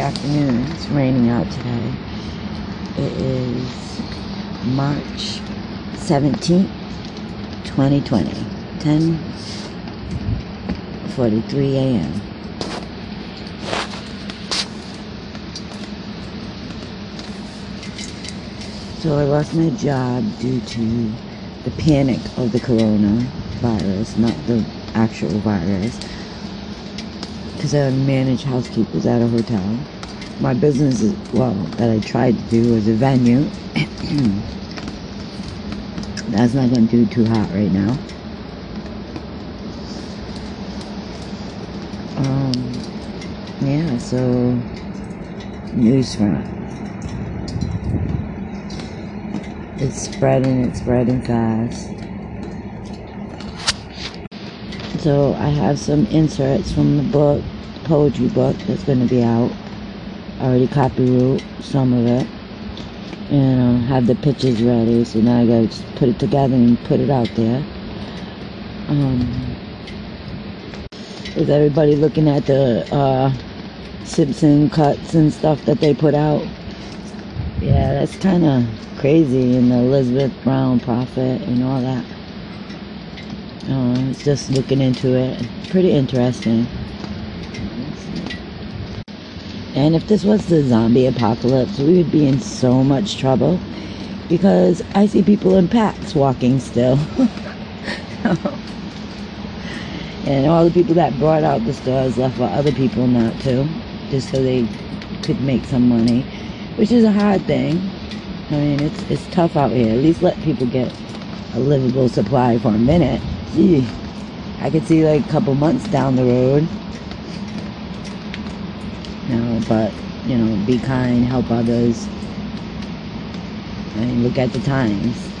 Afternoon. It's raining out today. It is March 17th, 2020. 10:43 a.m. So I lost my job due to the panic of the coronavirus, not the actual virus. Because I manage housekeepers at a hotel. My business, is, well, that I tried to do was a venue. That's not going to do too hot right now. Um, yeah, so news front. It's spreading, it's spreading fast. So I have some inserts from the book, the poetry book that's going to be out. I already copyright some of it. And uh, have the pictures ready, so now I gotta just put it together and put it out there. Um, is everybody looking at the uh, Simpson cuts and stuff that they put out? Yeah, that's kind of crazy and the Elizabeth Brown prophet and all that. Uh, just looking into it. Pretty interesting. And if this was the zombie apocalypse, we would be in so much trouble because I see people in packs walking still. and all the people that brought out the stores left for other people not to, just so they could make some money, which is a hard thing. I mean, it's it's tough out here. At least let people get a livable supply for a minute. I could see like a couple months down the road. You know, but you know, be kind, help others. Mean, look at the times.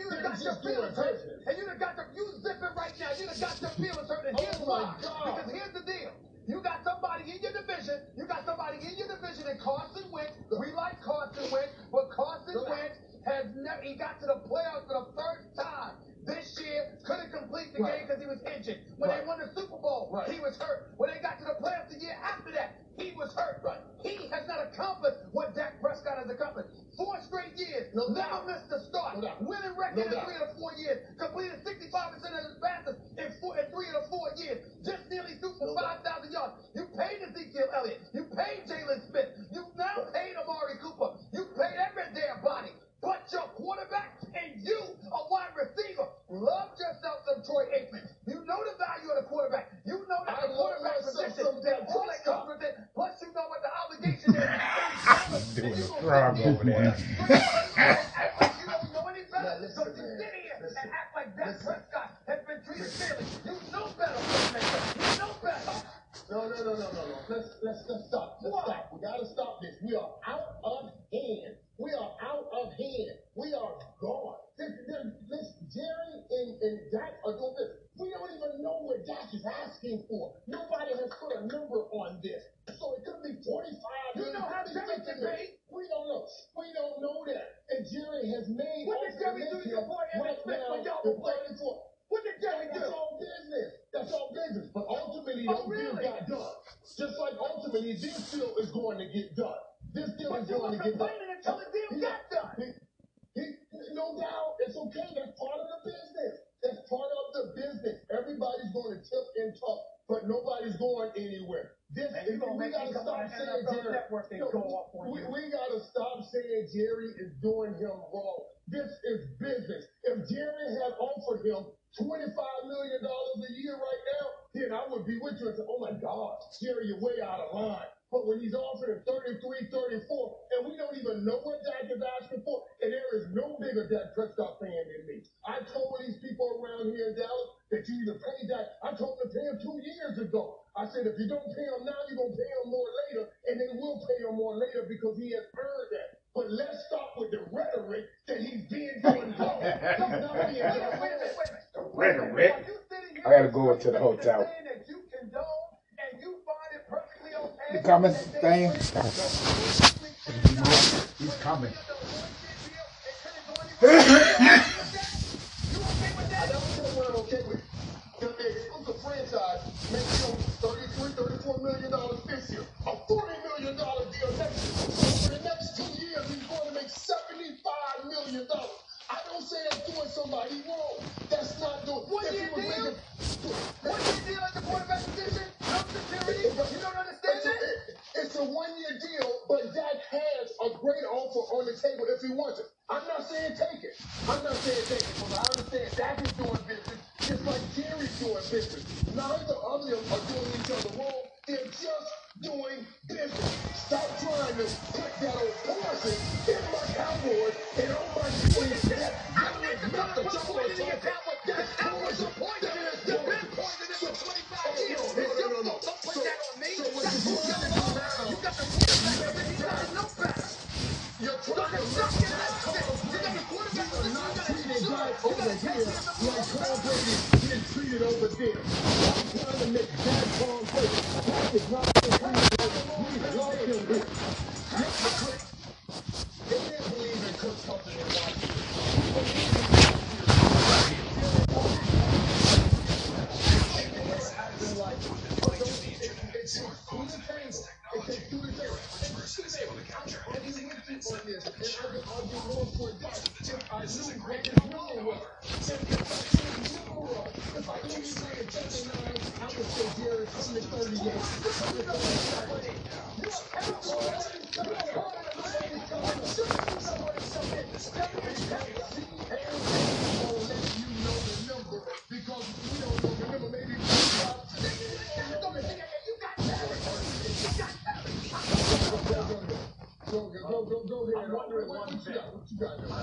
You done got your feelings hurt. And you done got the, you zipping right now. You done got your feelings hurt. And Oh here's my why. God. Because here's the deal. You got somebody in your division. You got somebody in your division and Carson Wentz. We like Carson Wentz, but Carson. Wentz has never, he got to the playoffs for the first time. This year, couldn't complete the Right. game because he was injured. When Right. they won the Super Bowl, Right. he was hurt. When they got to the playoffs the year after that, he was hurt. Right. He has not accomplished what Dak Prescott has accomplished. Four straight years, No never doubt. missed a start. No. Winning record No in three of the four years. Completed 65% of his passes in, four, in three of the four years. Just nearly threw for No 5,000 yards. You paid Ezekiel Elliott. You paid Jaylon Smith. You now paid Amari Cooper. You paid every damn body. But your quarterback and you, a wide receiver, love yourself some Troy Aikman. You know the value of the quarterback. You know that I the love quarterback position some Dak all that comes with it. Plus, you know what the obligation is. Doing And you a gonna frog sit there over there. and act like you don't know any better. Yeah, listen, so you sit here Listen. and act like Dak Listen. Prescott has been treated fairly.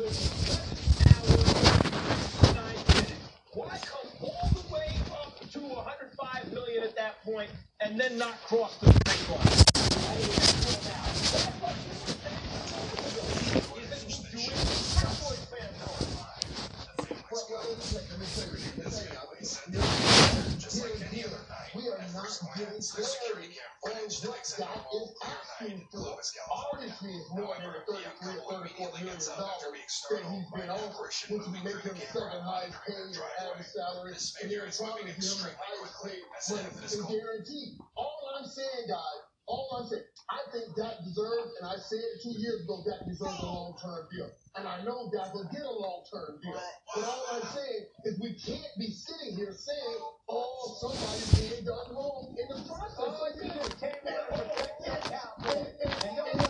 Why come all the way up to 105 million at that point and then not cross? his out external that he's been on, which would make him second highest paid average salary in the economy and highest paid money and guarantee. All I'm saying, guys, all I'm saying, I think Dak deserves, and I said two years ago, that deserves a long-term deal. And I know Dak will get a long-term deal. But all I'm saying is we can't be sitting here saying, oh, somebody's being done wrong in the process. All I did take that out, and protected Cowboys.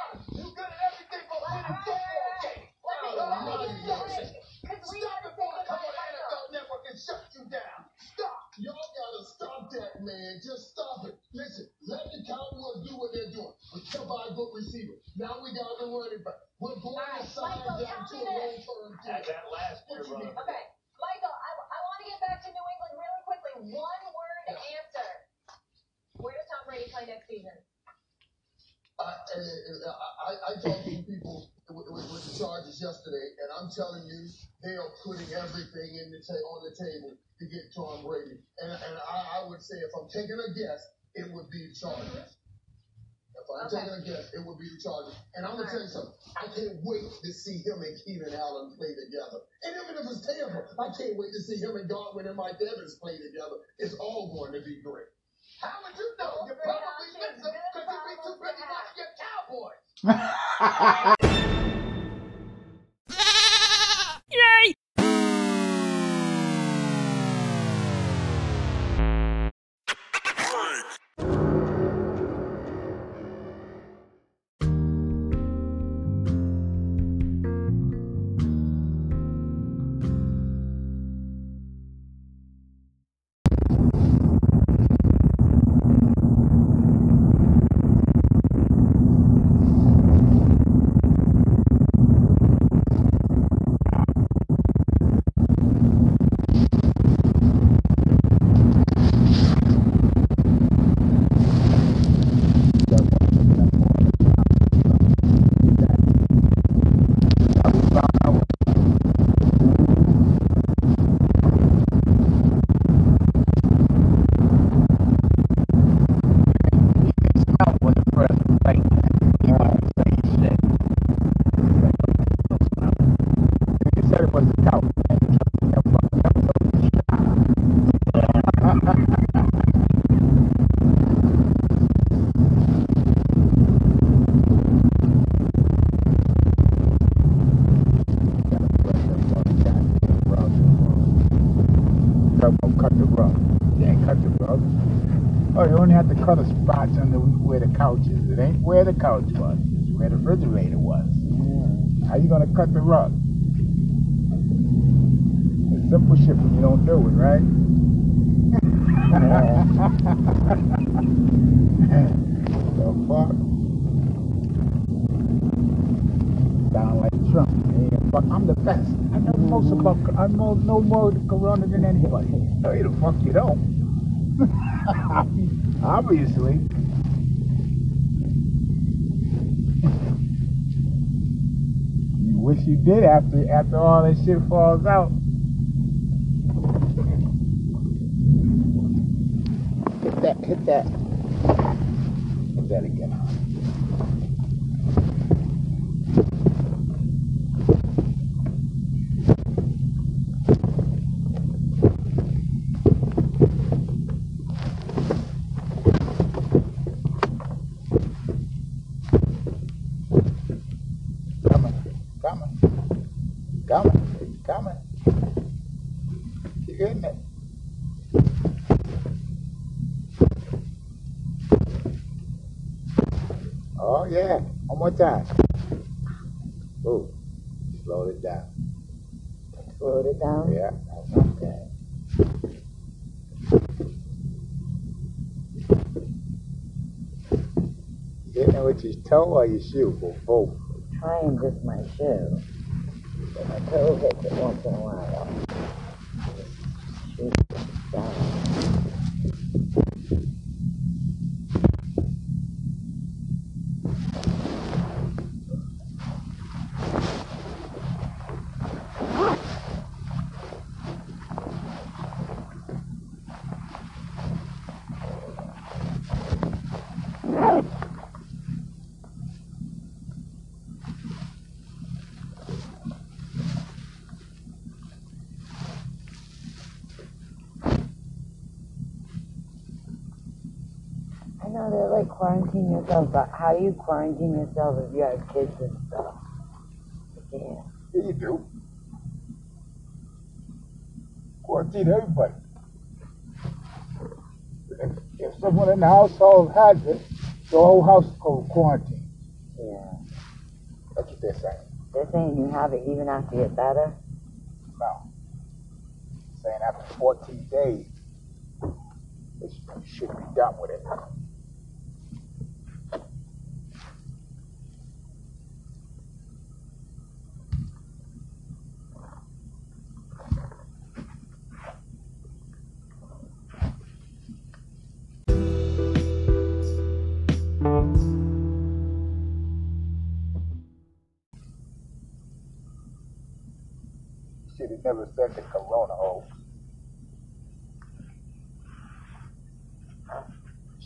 taking a guess, it would be the Chargers. If I'm okay. taking a guess, it would be the Chargers. And I'm gonna tell you something. I can't wait to see him and Keenan Allen play together. And even if it's terrible, I can't wait to see him and Godwin and Mike Evans play together. It's all going to be great. How would you know? You probably missed him because you beat too busy watching your Cowboys. You wish you did after after all that shit falls out. Hit that, hit that. Hit that again. Coming, coming, coming, coming. Keep hitting it. Oh yeah, one more time. Ooh, slow it down. Slow it down. Yeah, that's okay. Hitting it with your toe or your shoe, or both. Trying just my shoe. But my toe hits it once in a while. Shoot down. I know they're like quarantine yourself, but how do you quarantine yourself if you have kids and stuff? Yeah. Yeah, you do. Quarantine everybody. If, if someone in the household has it, the whole household quarantine. Yeah. That's what they're saying. They're saying you have it even after you're better. No. Saying after 14 days, should, should be done with it. Should have never said the corona hoax.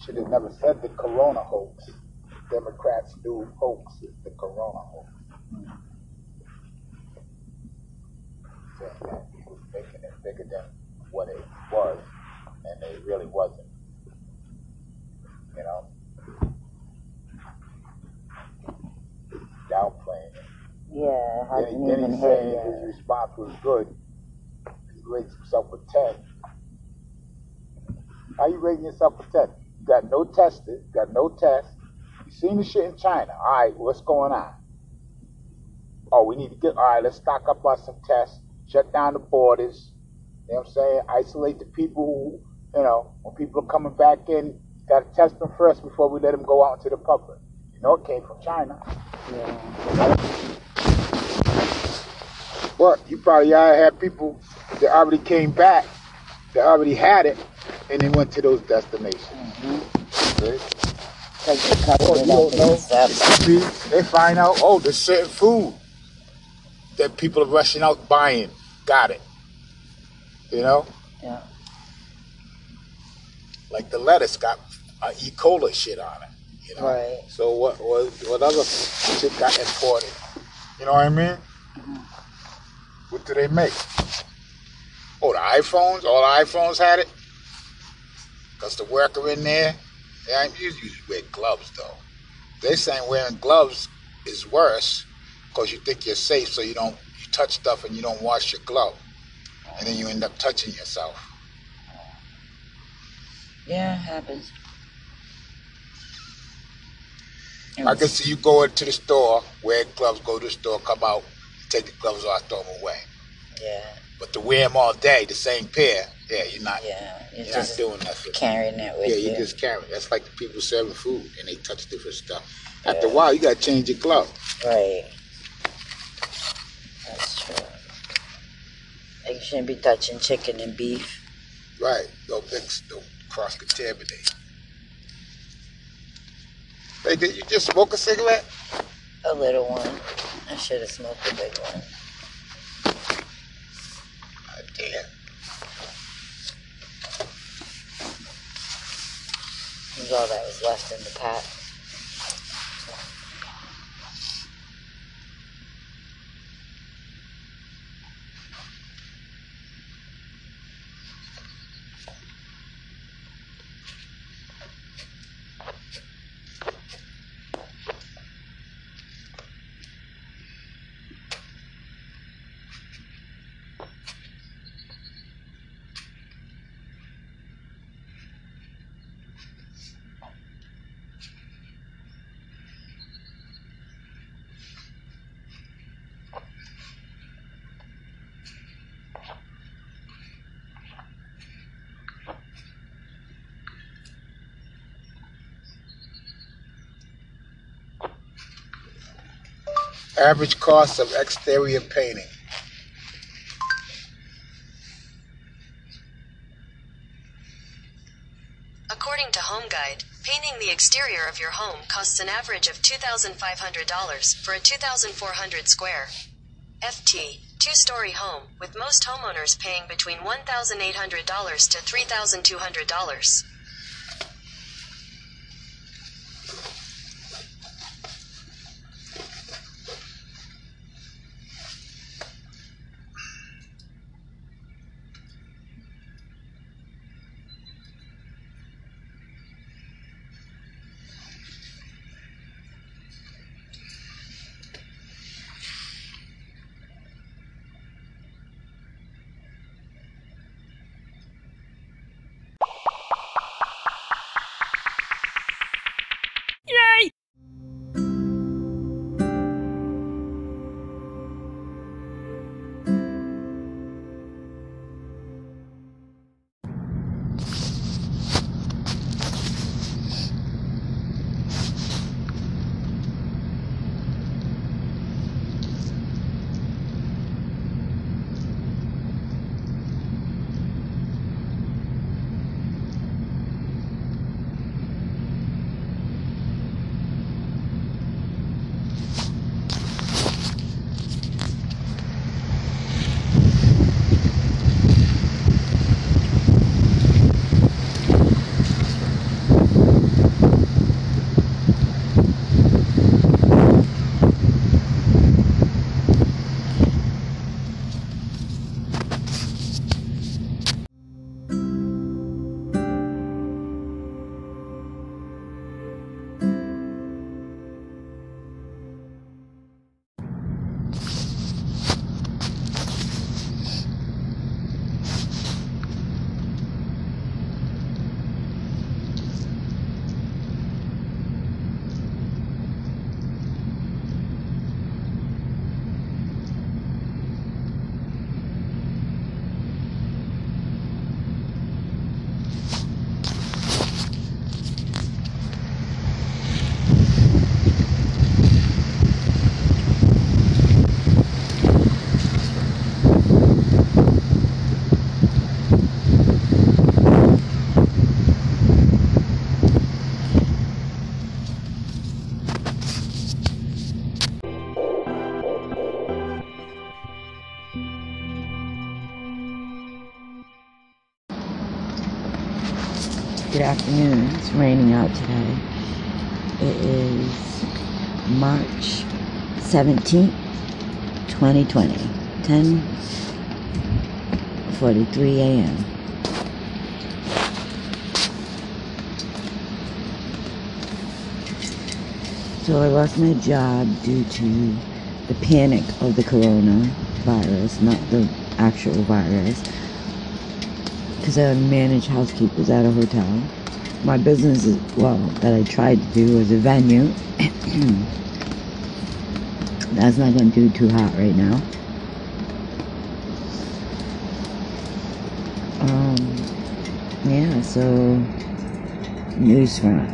Should have never said the corona hoax. Democrats do hoax the corona hoax. Saying that he was making it bigger than what it was, and it really wasn't. You know, it. Yeah, it Then, then even he's hit saying yet. his response was good. He rates himself a 10. How you rating yourself a 10? You got no tested, you got no test. You seen the shit in China. All right, what's going on? Oh, we need to get, all right, let's stock up on some tests, shut down the borders. You know what I'm saying? Isolate the people who, you know, when people are coming back in, got to test them first before we let them go out into the public. You know, it came from China. Yeah. But you probably already had people that already came back, that already had it, and they went to those destinations. Because they Oh, you don't know. See, they find out, oh, there's certain food that people are rushing out buying. Got it. You know? Yeah. Like the lettuce got uh, E. coli shit on it. You know? Right. So what, what, what other shit got imported? You know what I mean? What do they make? Oh, the iPhones? All the iPhones had it? Because the worker in there, they ain't usually wear gloves though. They saying wearing gloves is worse because you think you're safe so you don't you touch stuff and you don't wash your glove. And then you end up touching yourself. Yeah, it happens. I can see you go into the store, wear gloves, go to the store, come out, take the gloves off, throw them away. Yeah, But to wear them all day, the same pair, yeah, you're not, yeah. You're you're just not doing nothing. carrying it with Yeah, you. you just carrying. it. That's like the people serving food and they touch different stuff. After a while, you gotta change your glove. Right. That's true. Like you shouldn't be touching chicken and beef. Right. Don't mix, don't cross contaminate. Hey, did you just smoke a cigarette? A little one. I should have smoked a big one. It was all that was left in the pack. Average cost of exterior painting. According to Home Guide, painting the exterior of your home costs an average of $2,500 for a 2,400 square FT two-story home, with most homeowners paying between $1,800 to $3,200. Afternoon. It's raining out today. It is March 17th, 2020. 10:43 a.m. So I lost my job due to the panic of the coronavirus, not the actual virus. Because I manage housekeepers at a hotel. My business is, well, that I tried to do was a venue. That's not going to do too hot right now. Um, yeah, so, news front.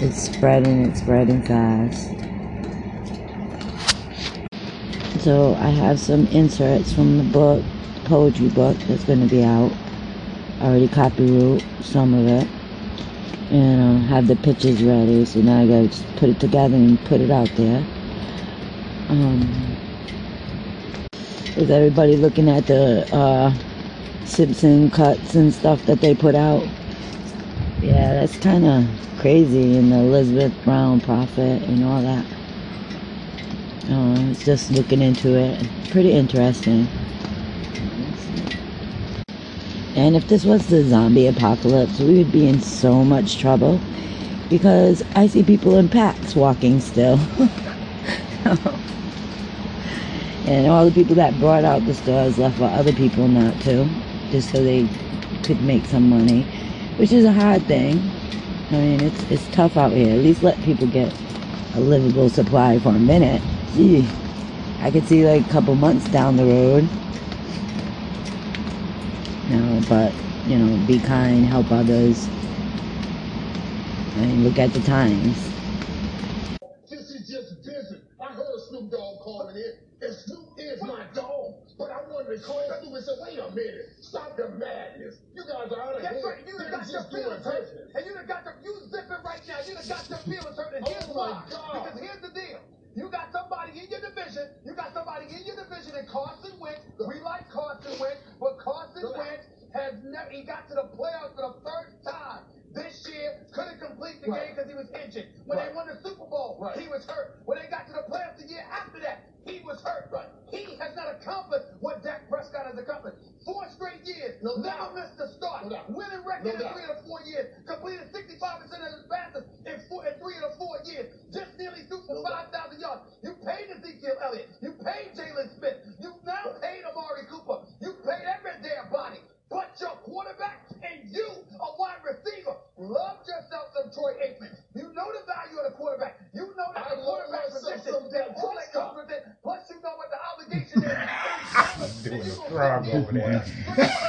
It's spreading, it's spreading fast. So I have some inserts from the book, poetry book that's going to be out. I already copywrote some of it. And uh, have the pictures ready, so now I gotta just put it together and put it out there. Um, is everybody looking at the uh, Simpson cuts and stuff that they put out? Yeah, that's kind of crazy. And the Elizabeth Brown prophet and all that. Uh, just looking into it. Pretty interesting. And if this was the zombie apocalypse, we would be in so much trouble because I see people in packs walking still. and all the people that brought out the stores left for other people not to, just so they could make some money, which is a hard thing. I mean, it's it's tough out here. At least let people get a livable supply for a minute. Gee, I could see like a couple months down the road. You know, but you know, be kind, help others. I mean, look at the times. This is just business. I heard Snoop Dogg calling in, and Snoop is my dog. But I wanted to call Snoop and say, wait a minute, stop the madness. You guys are out of That's hand. right. You done got your feelings hurt. And you done got your, you zipping right now. You done got your feelings hurt. And oh here's Oh my why. God. Because here's the deal. You got somebody in your division. You got somebody in your division and Carson Wentz. We like Carson Wentz, but Carson. Wentz has never, he got to the playoffs for the first time. This year, couldn't complete the Right. game because he was injured. When they won the Super Bowl, Right. he was hurt. When they got to the playoffs the year after that, he was hurt. Right. He has not accomplished what Dak Prescott has accomplished. Four straight years, No never doubt. missed a start. No. Winning record No in three of the four years. Completed 65% of his passes in, four, in three of the four years. Just nearly threw for No 5,000 yards. You paid Ezekiel Elliott. You paid Jaylon Smith. You now paid Amari Cooper. You paid every damn body. But your quarterback and you, a wide receiver, love yourself some Troy Aikman. You know the value of the quarterback. You know that I the love quarterback myself position some that Dak all that Prescott. comes with it. Plus, you know what the obligation is. Doing the frog over there.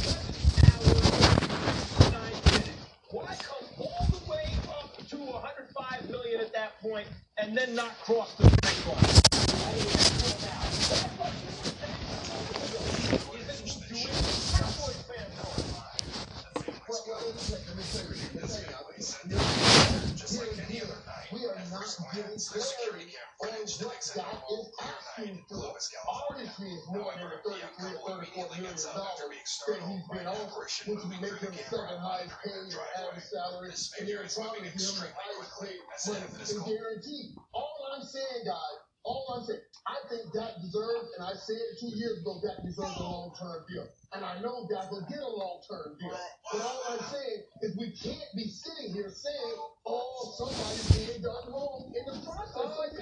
not cross. is about that he's been on, which would make him seven highest paid average salary and in front of him highest paid money guaranteed. All I'm saying, guys, all I'm saying, I think Dak deserves, and I said it two years ago, Dak deserves a long-term deal. And I know Dak will get a long-term deal. But all I'm saying is we can't be sitting here saying, oh, somebody's being done wrong in the process. Oh, like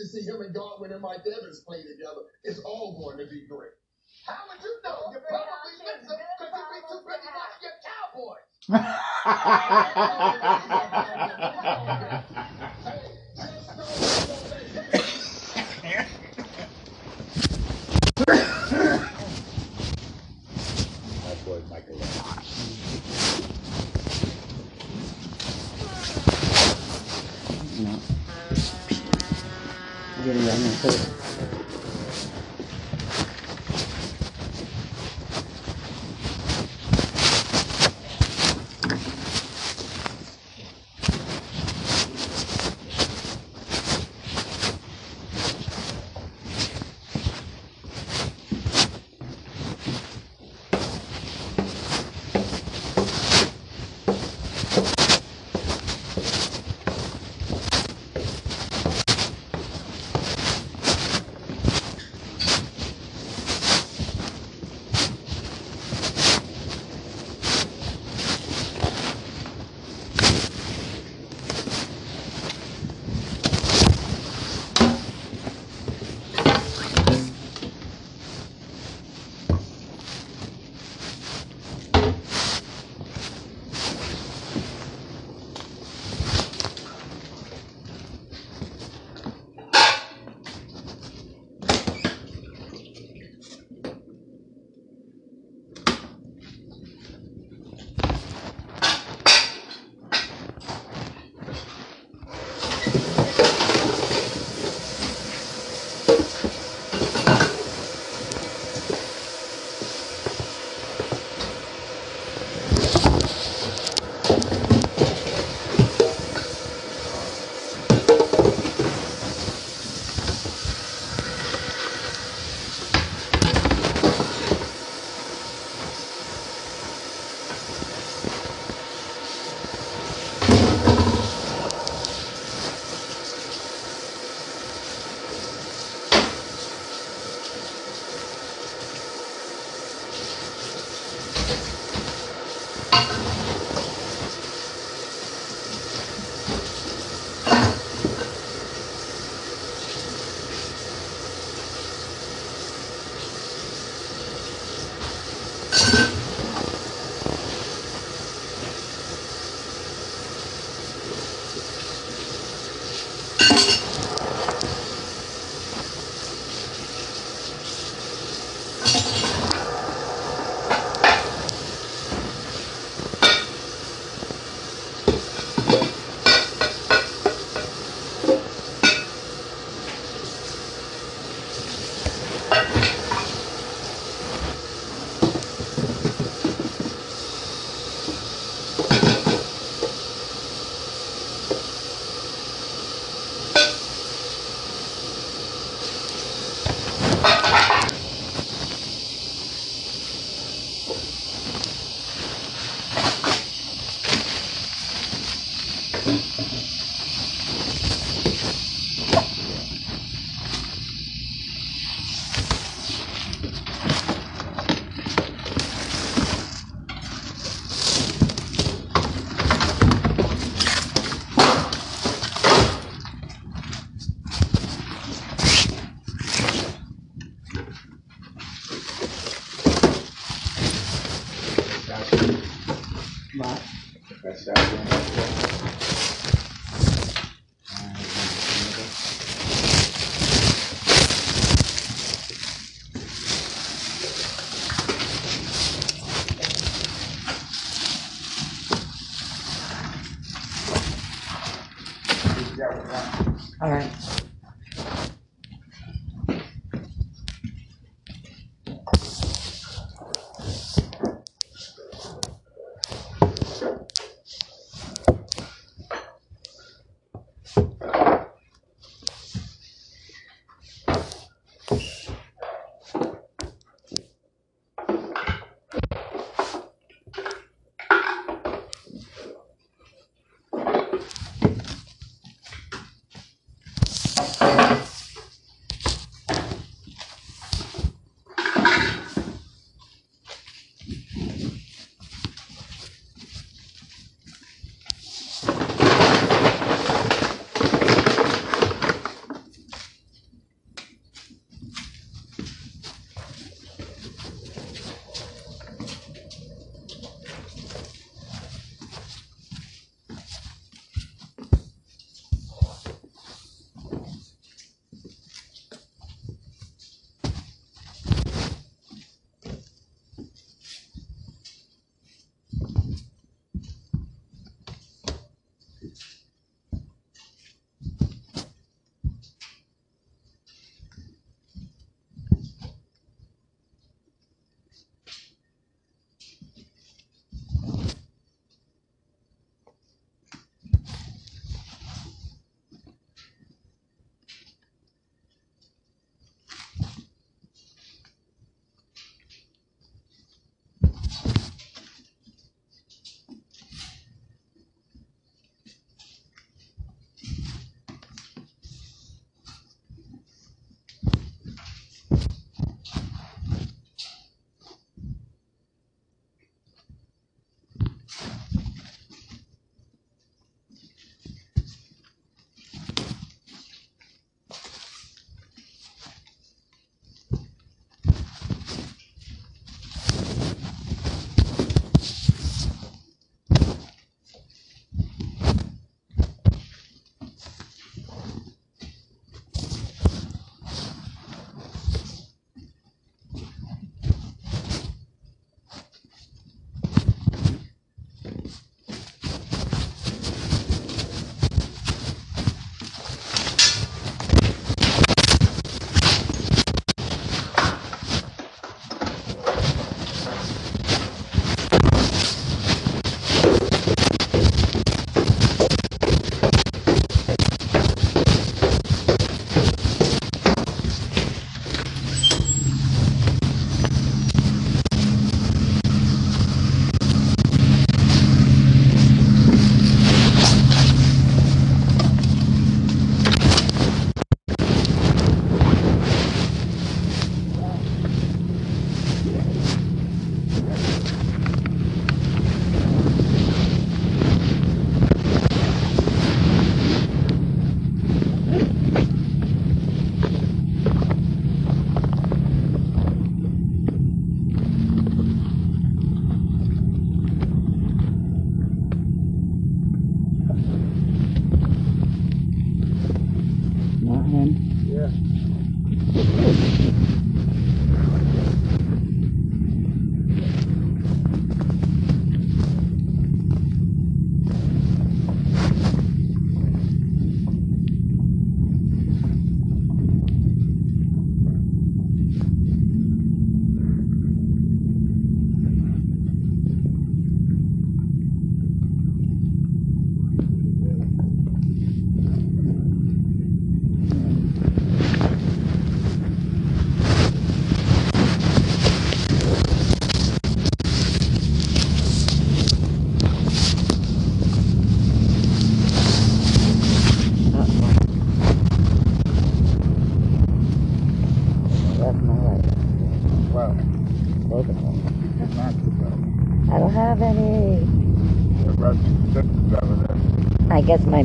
to see him and Godwin and Mike Evans play together. It's all going to be great. How would you know? You're Probably because you'd be too busy watching your Cowboys. Get it right now. Put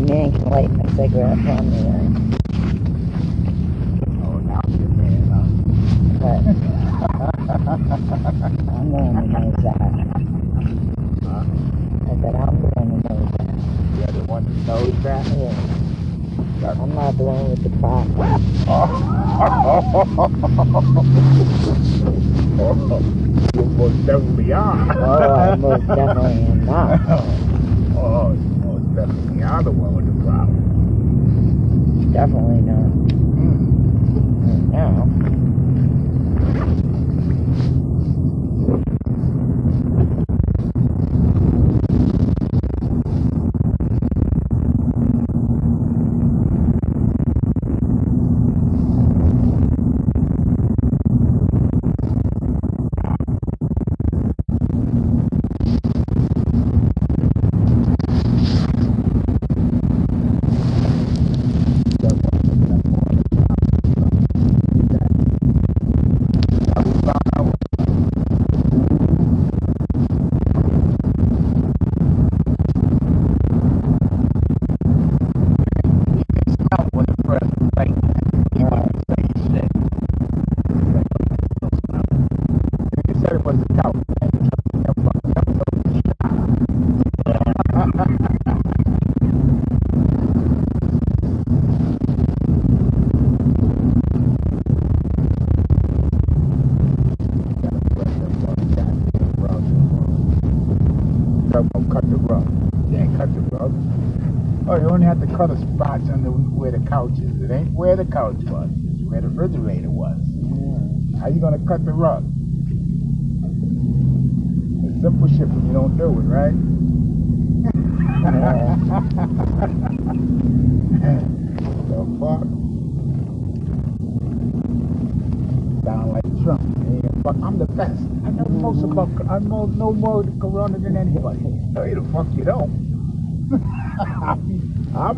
man can light my cigarette from me.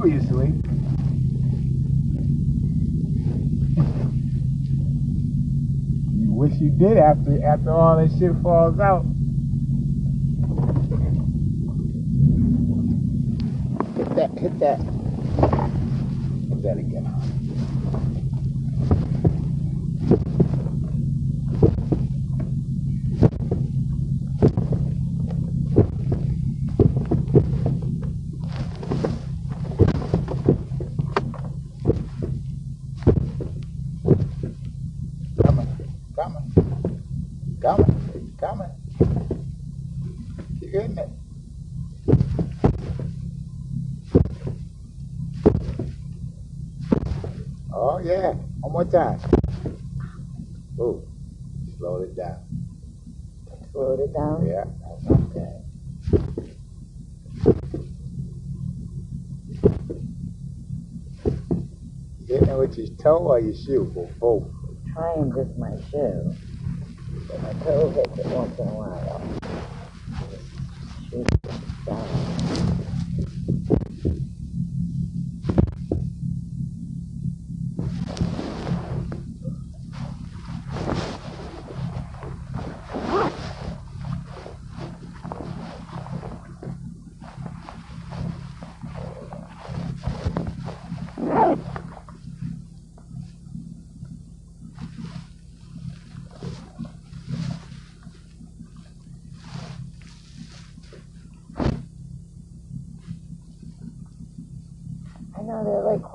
obviously. you wish you did after after all that shit falls out. Hit that, hit that. One time. Oh, slowed it down. Slowed it down? Yeah. Okay. Hitting with your toe or your shoe for both? Trying just my shoe. But my toe hits it once in a while. Shoot down.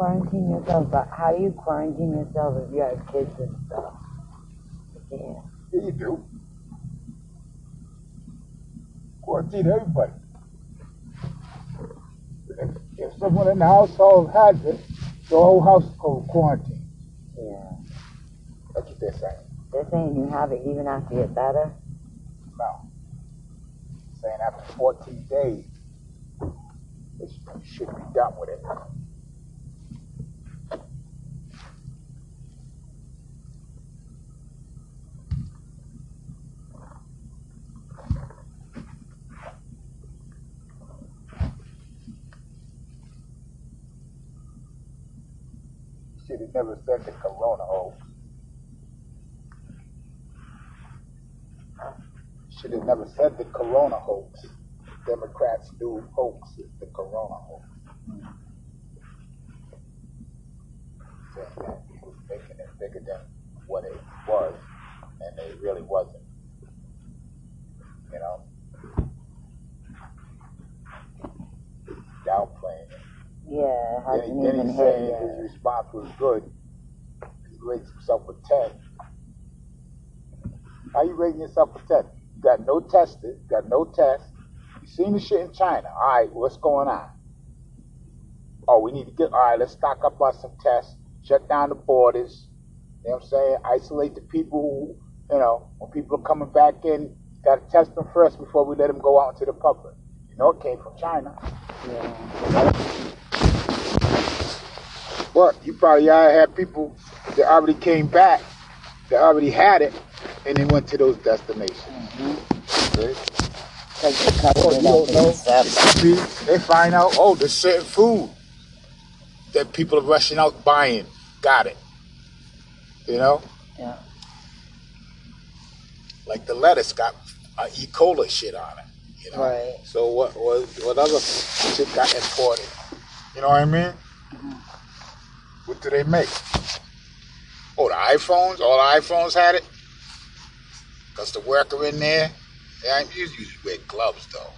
Quarantine yourself, but how do you quarantine yourself if you have kids and stuff? Yeah. Yeah, you do. Quarantine everybody. If, if someone in the household has it, the whole house is called quarantine. Yeah. That's what they're saying. They're saying you have it even after you get better. No. Saying after 14 days, it you should be done with it. Never said the corona hoax. Should have never said the corona hoax. Democrats do hoax is the corona hoax. Saying that he was making it bigger than what it was, and it really wasn't. You know? Downplaying it. Yeah, Then, hasn't he- then even he's hit saying yet. his response was good. He rates himself a 10. How you rating yourself a 10? You got no tested, got no test. You seen the shit in China. All right, what's going on? Oh, we need to get, all right, let's stock up on some tests, shut down the borders. You know what I'm saying? Isolate the people who, you know, when people are coming back in, got to test them first before we let them go out into the public. You know, it came from China. Yeah. But you probably already had people that already came back, that already had it, and they went to those destinations. See? Because they Oh, you don't know. See, they find out, oh, there's certain food that people are rushing out buying. Got it. You know? Yeah. Like the lettuce got uh, E. coli shit on it. You know? Right. So what, what, what other shit got imported? You know what I mean? What do they make? Oh, the iPhones? All the iPhones had it? Because the worker in there, they ain't usually wear gloves though.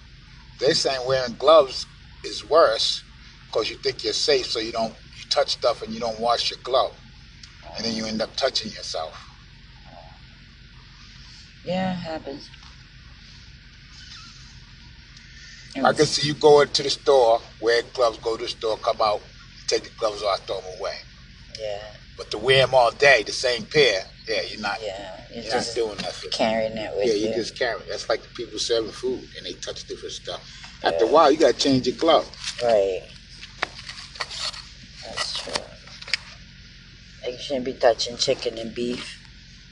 They saying wearing gloves is worse because you think you're safe so you don't, you touch stuff and you don't wash your glove. And then you end up touching yourself. Yeah, it happens. I can see you go into the store, wear gloves, go to the store, come out, take the gloves off, throw them away. Yeah, But to wear them all day, the same pair, yeah, you're not, yeah. You're you're just not doing nothing. carrying it with Yeah, you. Yeah, you're just carrying. it. That's like the people serving food and they touch different stuff. After a while, you gotta change your glove. Right. That's true. Like you shouldn't be touching chicken and beef.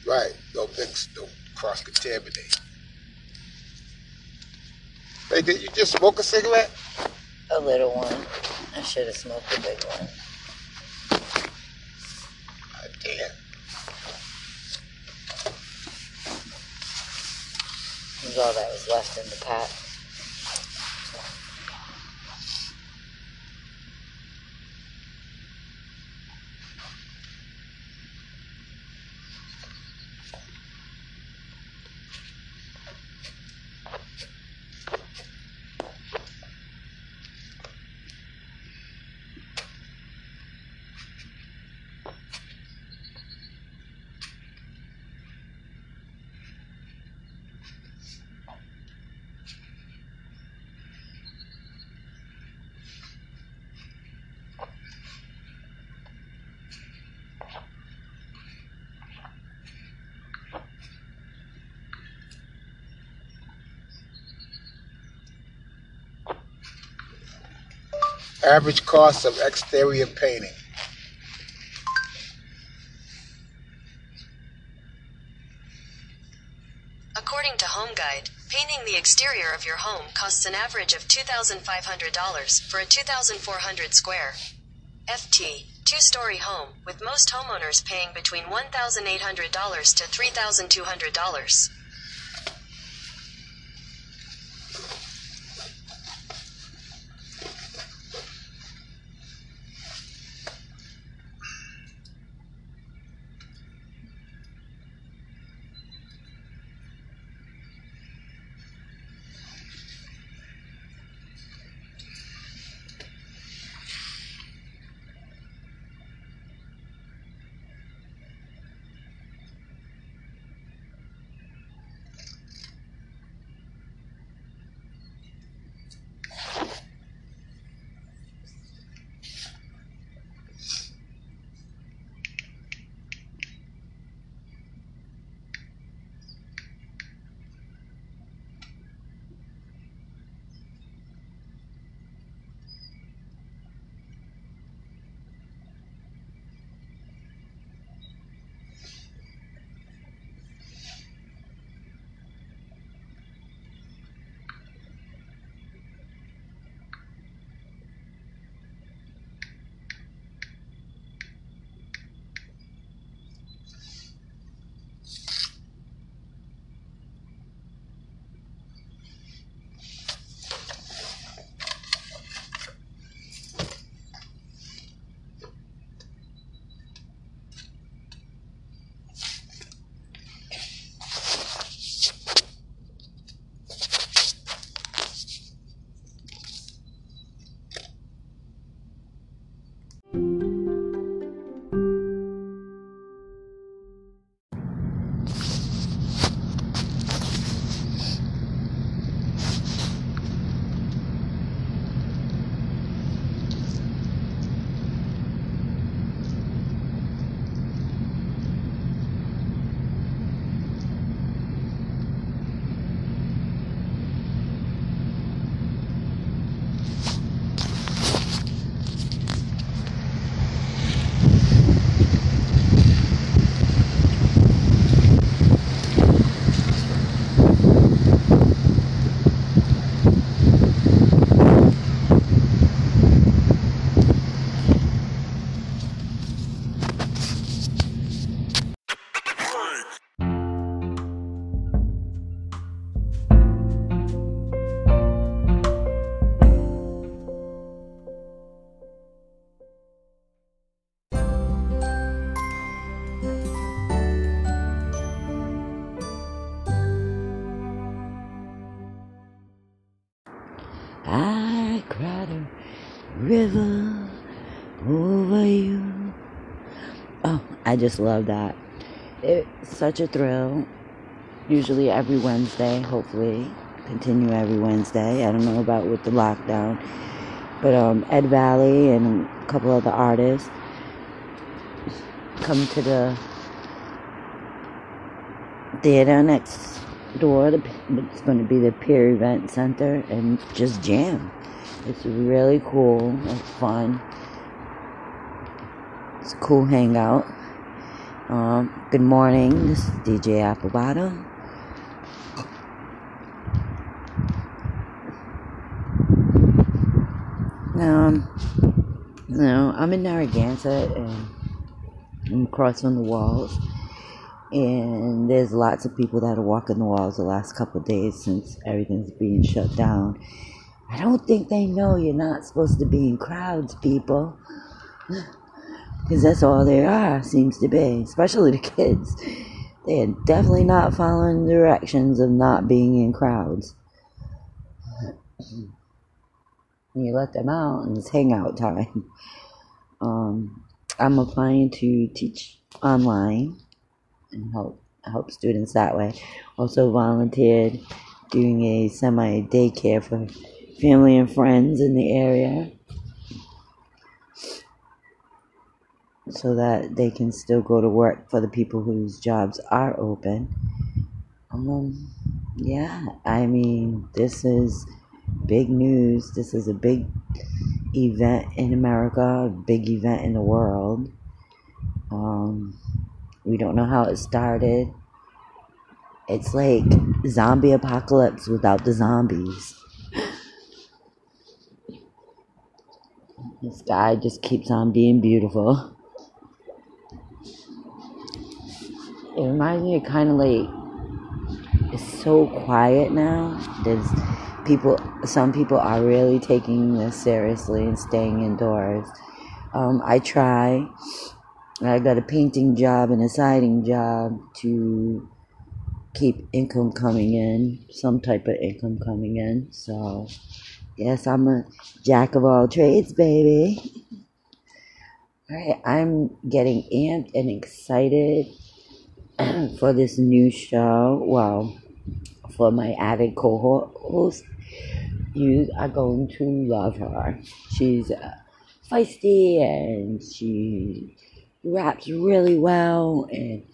Right. Don't mix, don't cross contaminate. Hey, did you just smoke a cigarette? A little one. I should have smoked a big one. Damn. It was all that was left in the pack. Average cost of exterior painting. According to Home Guide, painting the exterior of your home costs an average of $2,500 for a 2,400 square FT two story home, with most homeowners paying between $1,800 to $3,200. I just love that. It's such a thrill. Usually every Wednesday, hopefully, continue every Wednesday. I don't know about with the lockdown, but um, Ed Valley and a couple other artists come to the theater next door. It's going to be the Pier Event Center and just jam. It's really cool. It's fun. It's a cool hangout. Um, good morning. This is DJ Apple Bottom. Um, you know, I'm in Narragansett and I'm crossing the walls. And there's lots of people that are walking the walls the last couple days since everything's being shut down. I don't think they know you're not supposed to be in crowds, people. Because that's all they are, seems to be, especially the kids. They are definitely not following the directions of not being in crowds. you let them out and it's hangout time. Um, I'm applying to teach online and help help students that way. Also volunteered doing a semi daycare for family and friends in the area so that they can still go to work for the people whose jobs are open. Um, yeah, I mean, this is big news. This is a big event in America, a big event in the world. Um, we don't know how it started. It's like zombie apocalypse without the zombies. The sky just keeps on being beautiful. It reminds me of kind of like it's so quiet now. There's people, some people are really taking this seriously and staying indoors. Um, I try. I got a painting job and a siding job to keep income coming in, some type of income coming in. So, yes, I'm a jack of all trades, baby. All right, I'm getting amped and excited for this new show. Well, for my added co-host, you are going to love her. She's uh, feisty and she raps really well, and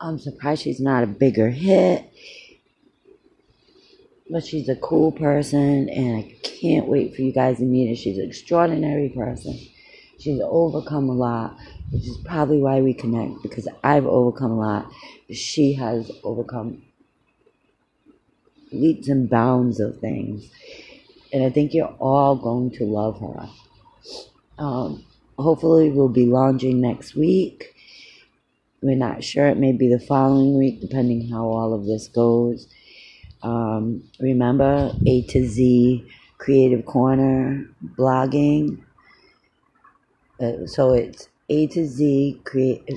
I'm surprised she's not a bigger hit. But she's a cool person, and I can't wait for you guys to meet her. She's an extraordinary person. She's overcome a lot, which is probably why we connect because I've overcome a lot. She has overcome leaps and bounds of things. And I think you're all going to love her. Um, hopefully, we'll be launching next week. We're not sure. It may be the following week, depending how all of this goes. Um, remember, A to Z Creative Corner blogging. Uh, so it's A to Z Create.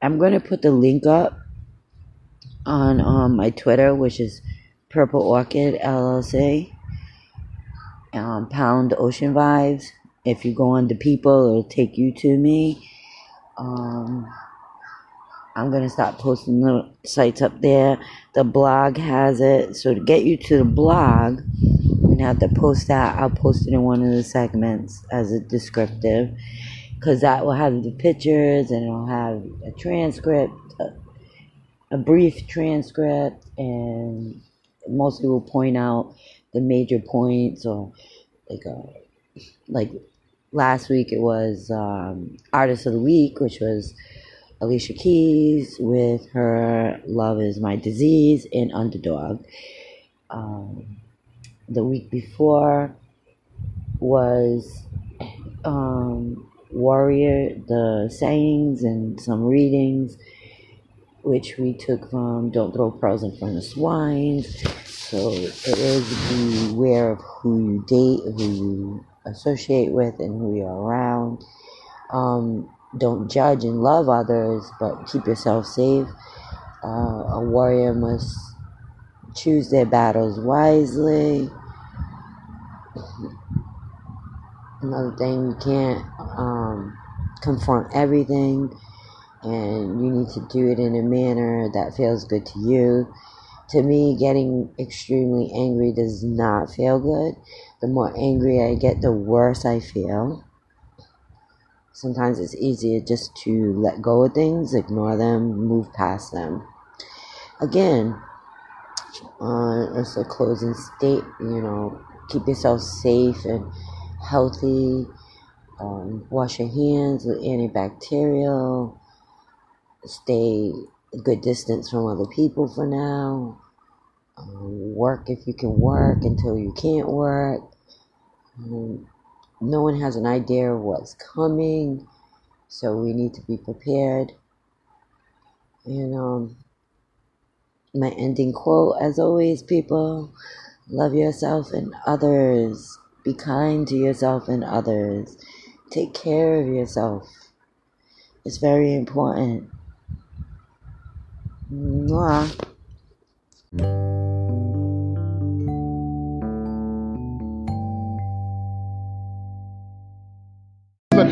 I'm going to put the link up on um, my Twitter, which is Purple Orchid LLC. Um, Pound Ocean Vibes. If you go on to people, it'll take you to me. Um, I'm gonna start posting the sites up there. The blog has it, so to get you to the blog, Have to post that. I'll post it in one of the segments as a descriptive, because that will have the pictures and it'll have a transcript, a, a brief transcript, and mostly will point out the major points or like a like last week it was um, artist of the week which was alicia keys with her love is my disease and underdog um, the week before was um, warrior the sayings and some readings which we took from don't throw pearls in front of swine so it is beware of who you date, who you associate with, and who you're around. Um, don't judge and love others, but keep yourself safe. Uh, a warrior must choose their battles wisely. Another thing, you can't um, confront everything, and you need to do it in a manner that feels good to you. To me, getting extremely angry does not feel good. The more angry I get, the worse I feel. Sometimes it's easier just to let go of things, ignore them, move past them. Again, uh, it's a closing state, you know, keep yourself safe and healthy. Um, wash your hands with antibacterial. Stay a good distance from other people for now. Um, work if you can work until you can't work. Um, no one has an idea of what's coming, so we need to be prepared. And um, my ending quote, as always, people, love yourself and others. Be kind to yourself and others. Take care of yourself. It's very important. Mwah.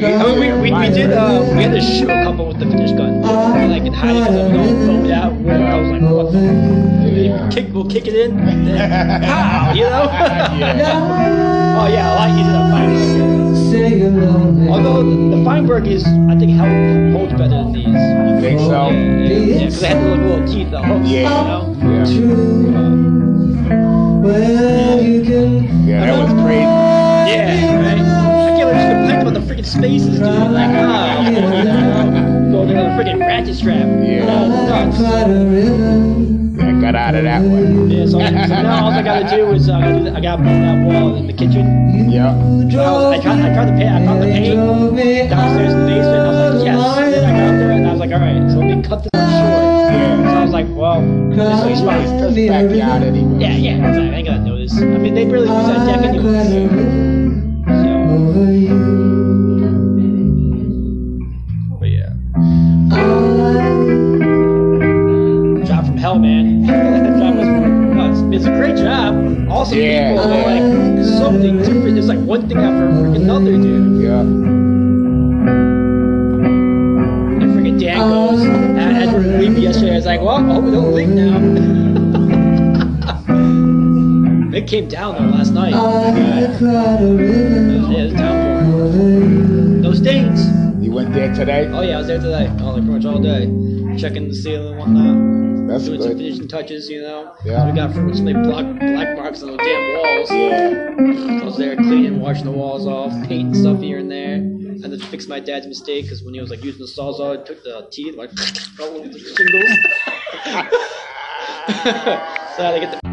I mean, we, we, we did, uh, we had to shoot a couple with the finish gun. And, like, in hiding because we don't it out. I was like, what the kick, we'll kick it in, and then, pow, you know? oh, yeah, a lot easier than Feinberg. Although the Feinberg is, I think, held, holds better than these. You think so? Yeah, yeah, because they had the little, teeth, the hooks, Yeah. you know? Yeah, that was Oh, nuts. Yeah, got out of that one. Yeah, so, so now all I gotta do is uh, I gotta I gotta put that wall in the kitchen. Yeah. So I, was, I, tried, I tried to pay. I found the paint downstairs in the basement. I was like, yes. And then I got up there and I was like, all right, so let me cut this one short. Yeah. So I was like, well, this is just backyard anyway. Yeah, yeah, it's like, I ain't gonna notice. I mean, they barely use that deck anyway. So, Yeah, people. yeah. Like so many different. There's like one thing after another, dude. Yeah. And freaking Dan goes a- as we're leaving yesterday. I was like, well, I hope we don't leak now. it came down though last night. Yeah, it was down No stains. You went there today? Oh yeah, I was there today. Oh, like pretty much all day, checking the ceiling and whatnot. That's doing some finishing touches, you know. Yeah. So we got from some black black marks on the damn walls. Yeah. I was there cleaning, washing the walls off, painting stuff here and there. And then fix my dad's mistake because when he was like using the sawzall, it took the teeth like all over the shingles. so I had to get the